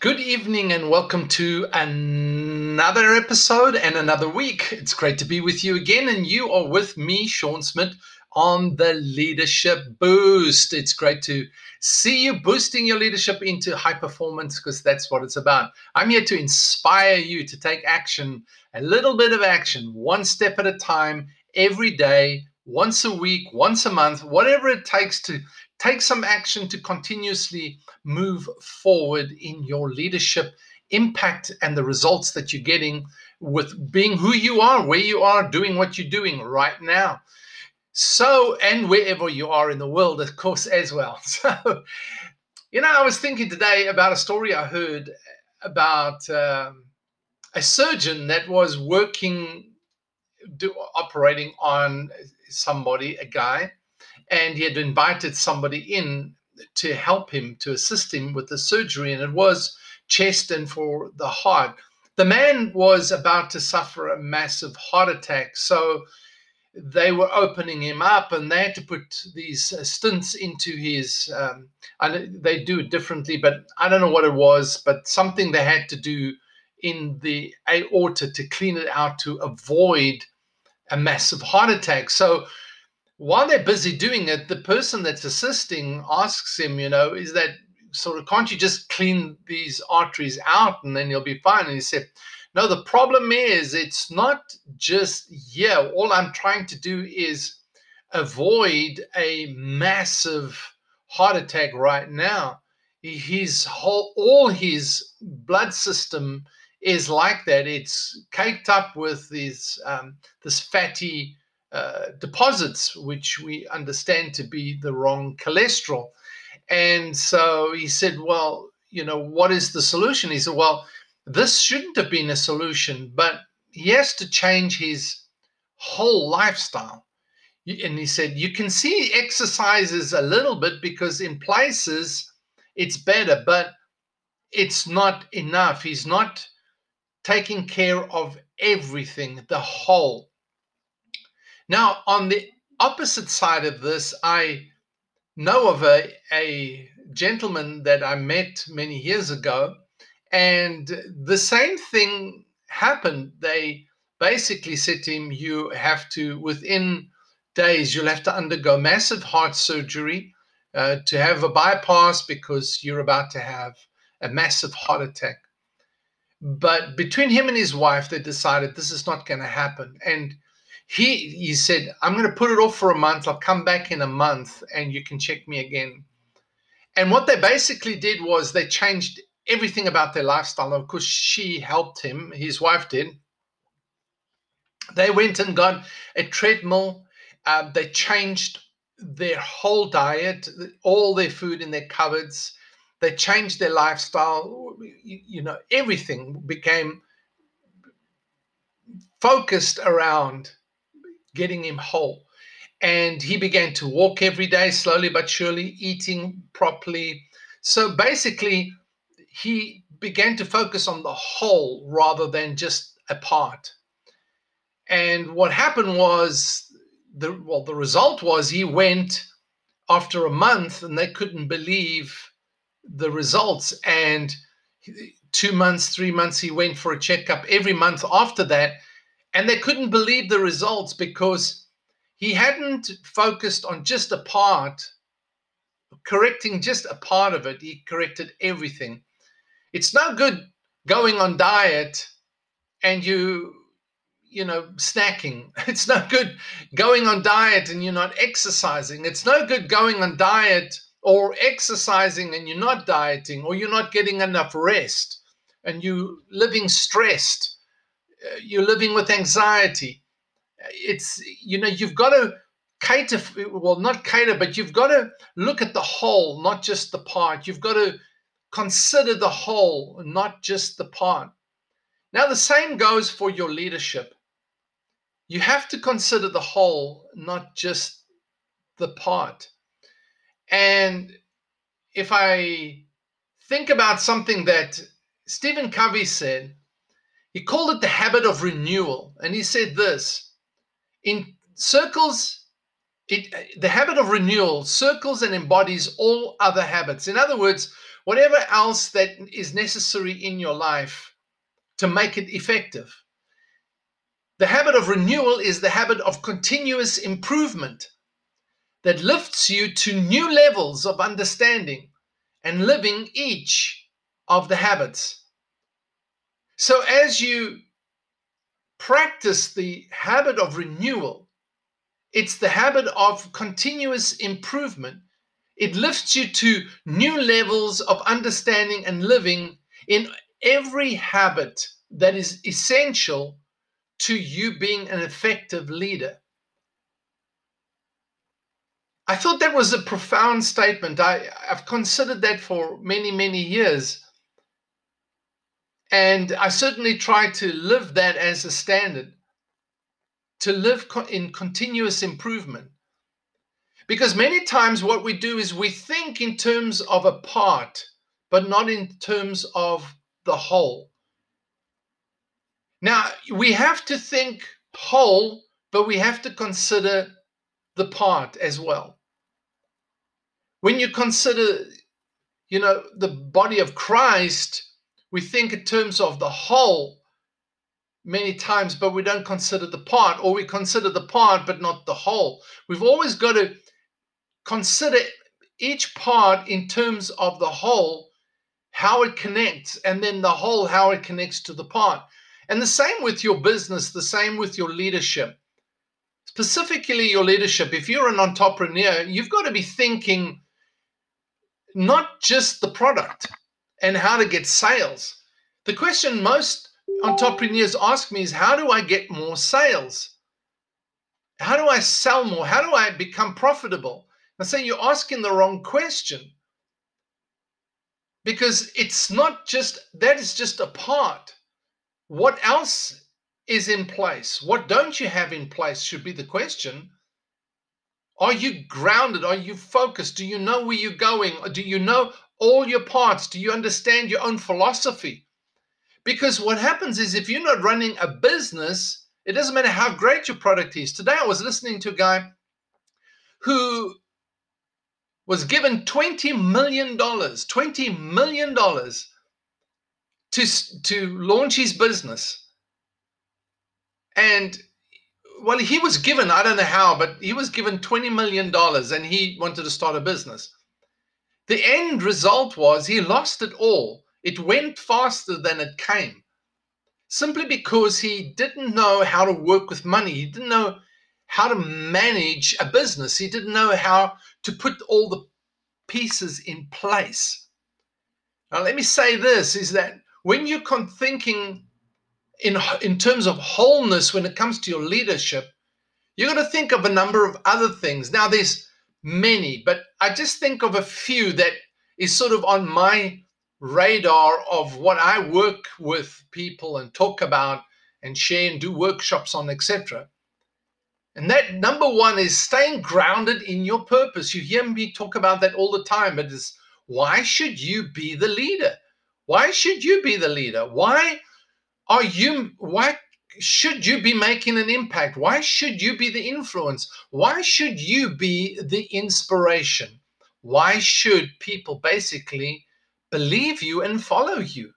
Good evening and welcome to another episode and another week. It's great to be with you again, and you are with me, Shaun Smith, on the Leadership Boost. It's great to see you boosting your leadership into high performance because that's what it's about. I'm here to inspire you to take action, a little bit of action, one step at a time, every day, once a week, once a month, whatever it takes to take some action to continuously move forward in your leadership impact and the results that you're getting with being who you are, where you are, doing what you're doing right now. So, and wherever you are in the world, of course, as well. So, you know, I was thinking today about a story I heard about um, a surgeon that was working, do, operating on somebody, a guy, and he had invited somebody in to help him to assist him with the surgery and it was chest and for the heart. The man was about to suffer a massive heart attack so they were opening him up and they had to put these uh, stents into his um, they do it differently but i don't know what it was but something they had to do in the aorta to clean it out to avoid a massive heart attack so while they're busy doing it, the person that's assisting asks him, you know, is that sort of, can't you just clean these arteries out and then you'll be fine? And he said, no, the problem is it's not just, yeah, all I'm trying to do is avoid a massive heart attack right now. His whole, all his blood system is like that. It's caked up with these, um, this fatty uh, deposits, which we understand to be the wrong cholesterol. And so he said, Well, you know, what is the solution? He said, Well, this shouldn't have been a solution, but he has to change his whole lifestyle. And he said, You can see exercises a little bit because in places it's better, but it's not enough. He's not taking care of everything, the whole. Now, on the opposite side of this, I know of a, a gentleman that I met many years ago, and the same thing happened. They basically said to him, You have to, within days, you'll have to undergo massive heart surgery uh, to have a bypass because you're about to have a massive heart attack. But between him and his wife, they decided this is not going to happen. And he he said i'm going to put it off for a month. I'll come back in a month and you can check me again. And what they basically did was they changed everything about their lifestyle. Of course she helped him his wife did. They went and got a treadmill. Uh, they changed their whole diet all their food in their cupboards they changed their lifestyle you, you know everything became focused around getting him whole. And he began to walk every day, slowly but surely, eating properly. So basically, he began to focus on the whole rather than just a part. And what happened was, the well, the result was he went after a month, and they couldn't believe the results. And two months, three months, he went for a checkup. Every month after that, and they couldn't believe the results because he hadn't focused on just a part, correcting just a part of it. He corrected everything. It's no good going on diet and you you know snacking it's no good going on diet and you're not exercising it's no good going on diet or exercising and you're not dieting or you're not getting enough rest and you're living stressed uh, you're living with anxiety. Uh, it's, you know, you've got to cater, well, not cater, but you've got to look at the whole, not just the part. You've got to consider the whole, not just the part. Now, the same goes for your leadership. You have to consider the whole, not just the part. And if I think about something that Stephen Covey said, he called it the habit of renewal. And he said this in circles, it, the habit of renewal circles and embodies all other habits. In other words, whatever else that is necessary in your life to make it effective. The habit of renewal is the habit of continuous improvement that lifts you to new levels of understanding and living each of the habits. So, as you practice the habit of renewal, it's the habit of continuous improvement. It lifts you to new levels of understanding and living in every habit that is essential to you being an effective leader. I thought that was a profound statement. I, have considered that for many, many years. And I certainly try to live that as a standard, to live in continuous improvement. Because many times what we do is we think in terms of a part, but not in terms of the whole. Now, we have to think whole, but we have to consider the part as well. When you consider, you know, the body of Christ, we think in terms of the whole many times, but we don't consider the part, or we consider the part but not the whole. We've always got to consider each part in terms of the whole how it connects, and then the whole, how it connects to the part. And the same with your business, the same with your leadership. Specifically, your leadership. If you're an entrepreneur, you've got to be thinking not just the product and how to get sales. The question most entrepreneurs ask me is how do I get more sales? How do I sell more? How do I become profitable? I say you're asking the wrong question because it's not just that is just a part. What else is in place? What don't you have in place should be the question. Are you grounded? Are you focused? Do you know where you're going? Do you know all your parts? Do you understand your own philosophy? Because what happens is if you're not running a business, it doesn't matter how great your product is. Today I was listening to a guy who was given $20 million, $20 million to, to launch his business. And well, he was given, I don't know how, but he was given $20 million and he wanted to start a business. The end result was he lost it all. It went faster than it came simply because he didn't know how to work with money. He didn't know how to manage a business. He didn't know how to put all the pieces in place. Now, let me say this is that when you're thinking in, in terms of wholeness when it comes to your leadership, you're going to think of a number of other things. Now, there's many, but I just think of a few that is sort of on my radar of what I work with people and talk about and share and do workshops on, etc. And that number one is staying grounded in your purpose. You hear me talk about that all the time. It is why should you be the leader? Why should you be the leader? Why are you, why should you be making an impact? Why should you be the influence? Why should you be the inspiration? Why should people basically believe you and follow you?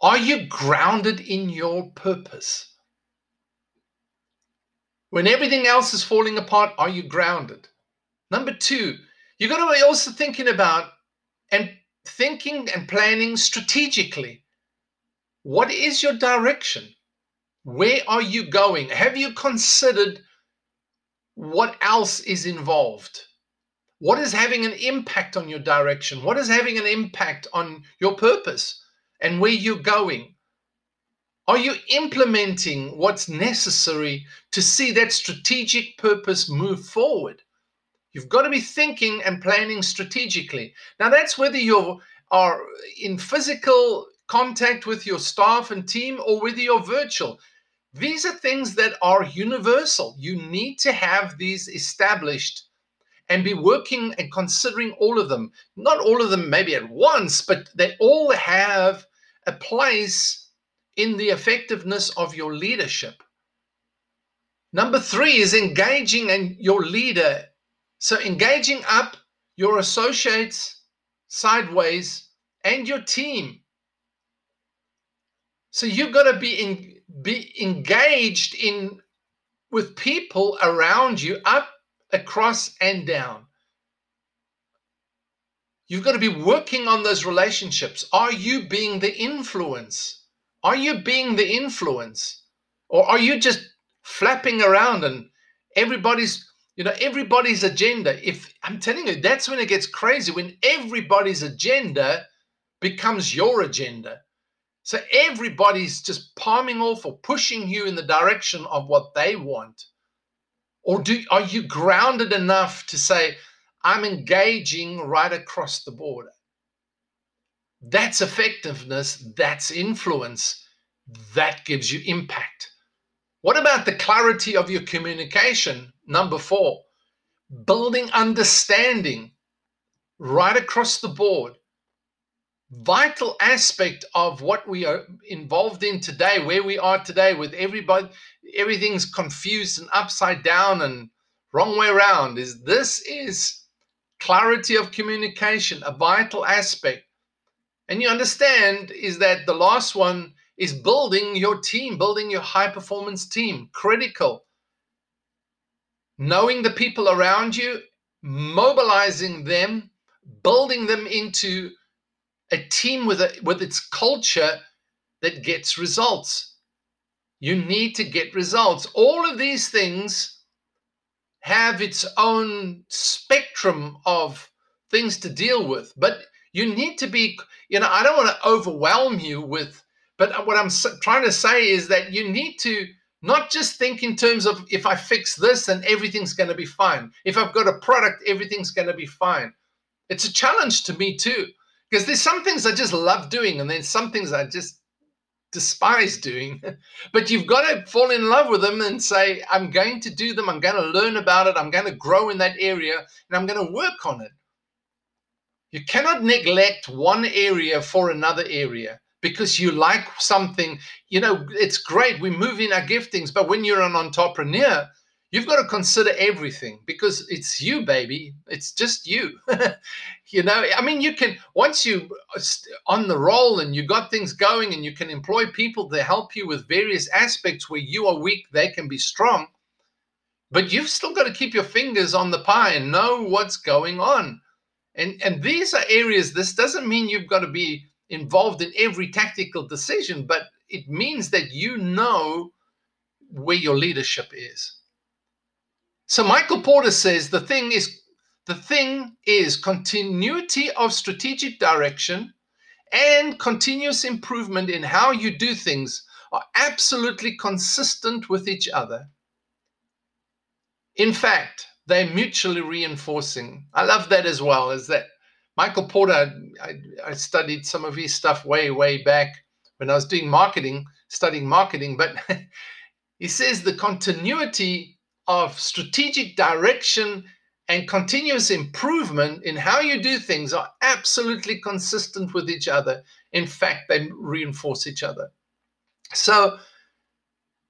Are you grounded in your purpose? When everything else is falling apart, are you grounded? Number two, you've got to be also thinking about and thinking and planning strategically. What is your direction? Where are you going? Have you considered what else is involved? What is having an impact on your direction? What is having an impact on your purpose and where you're going? Are you implementing what's necessary to see that strategic purpose move forward? You've got to be thinking and planning strategically. Now, that's whether you are in physical contact with your staff and team or whether you're virtual. These are things that are universal. You need to have these established and be working and considering all of them. Not all of them maybe at once, but they all have a place in the effectiveness of your leadership. Number three is engaging and your leader so engaging up your associates sideways and your team. So you've got to be in, be engaged in with people around you up, across, and down. You've got to be working on those relationships. Are you being the influence? Are you being the influence? Or are you just flapping around and everybody's you know, everybody's agenda, if I'm telling you, that's when it gets crazy, when everybody's agenda becomes your agenda. So everybody's just palming off or pushing you in the direction of what they want. Or do are you grounded enough to say, I'm engaging right across the board? That's effectiveness, that's influence, that gives you impact. What about the clarity of your communication? Number four, building understanding right across the board. Vital aspect of what we are involved in today, where we are today, with everybody, everything's confused and upside down and wrong way around, is this is clarity of communication, a vital aspect. And you understand is that the last one is building your team, building your high performance team, critical knowing the people around you, mobilizing them, building them into a team with a, with its culture that gets results. You need to get results. All of these things have its own spectrum of things to deal with, but you need to be, you know, I don't want to overwhelm you with, but what I'm trying to say is that you need to not just think in terms of if I fix this, then everything's going to be fine. If I've got a product, everything's going to be fine. It's a challenge to me too, because there's some things I just love doing, and then some things I just despise doing. but you've got to fall in love with them and say, I'm going to do them. I'm going to learn about it. I'm going to grow in that area, and I'm going to work on it. You cannot neglect one area for another area because you like something. You know, it's great. We move in our giftings, but when you're an entrepreneur, you've got to consider everything because it's you, baby. It's just you. you know, I mean, you can, once you uh, on the roll and you got things going and you can employ people to help you with various aspects where you are weak, they can be strong. But you've still got to keep your fingers on the pie and know what's going on. And, and these are areas, this doesn't mean you've got to be involved in every tactical decision, but it means that you know where your leadership is. So Michael Porter says the thing is the thing is continuity of strategic direction and continuous improvement in how you do things are absolutely consistent with each other. In fact, they're mutually reinforcing. I love that as well, is that Michael Porter, I, I, studied some of his stuff way, way back when I was doing marketing, studying marketing, but he says the continuity of strategic direction and continuous improvement in how you do things are absolutely consistent with each other. In fact, they reinforce each other. So,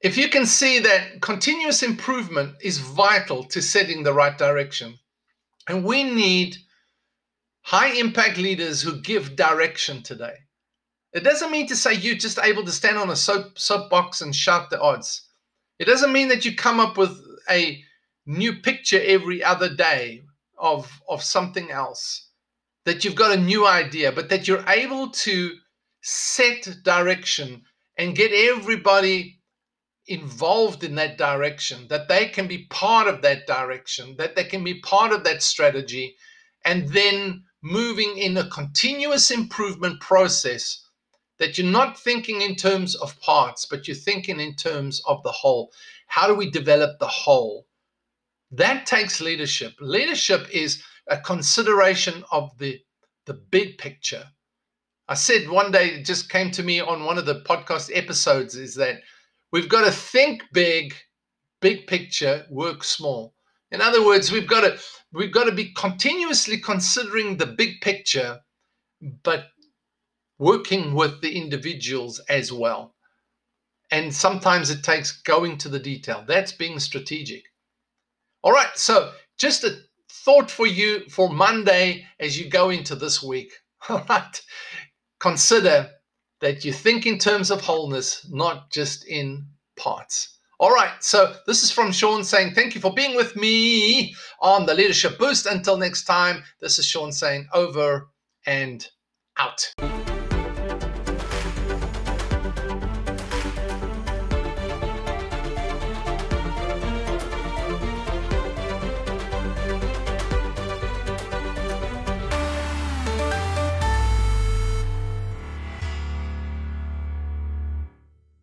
if you can see that continuous improvement is vital to setting the right direction, and we need high impact leaders who give direction today. It doesn't mean to say you're just able to stand on a soap, soapbox and shout the odds. It doesn't mean that you come up with a new picture every other day of, of something else, that you've got a new idea, but that you're able to set direction and get everybody involved in that direction, that they can be part of that direction, that they can be part of that strategy, and then moving in a continuous improvement process that you're not thinking in terms of parts, but you're thinking in terms of the whole. How do we develop the whole? That takes leadership. Leadership is a consideration of the, the big picture. I said one day, it just came to me on one of the podcast episodes, is that we've got to think big, big picture, work small. In other words, we've got to we've got to be continuously considering the big picture, but working with the individuals as well. And sometimes it takes going to the detail. That's being strategic. All right, so just a thought for you for Monday as you go into this week. All right, consider that you think in terms of wholeness, not just in parts. All right, so this is from Shaun saying, Thank you for being with me on the Leadership Boost. Until next time, this is Shaun saying, over and out.